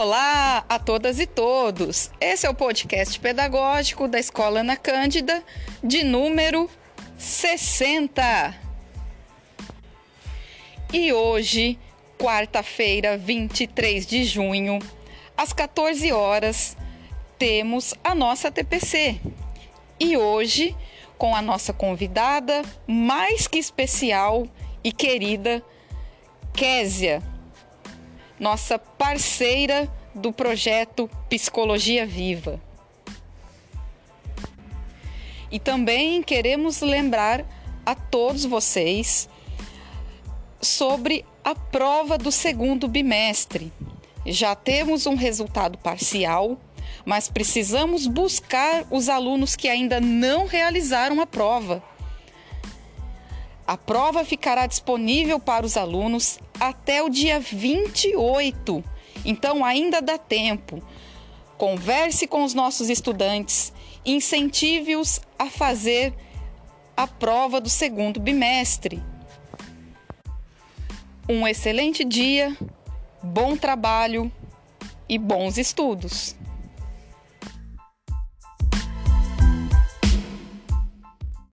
Olá a todas e todos! Esse é o podcast pedagógico da Escola Ana Cândida, de número 60. E hoje, quarta-feira, 23 de junho, às 14 horas, temos a nossa TPC. E hoje, com a nossa convidada mais que especial e querida, Késia nossa parceira do projeto Psicologia Viva. E também queremos lembrar a todos vocês sobre a prova do segundo bimestre. Já temos um resultado parcial, mas precisamos buscar os alunos que ainda não realizaram a prova. A prova ficará disponível para os alunos até o dia 28, então ainda dá tempo. Converse com os nossos estudantes, incentive-os a fazer a prova do segundo bimestre. Um excelente dia, bom trabalho e bons estudos!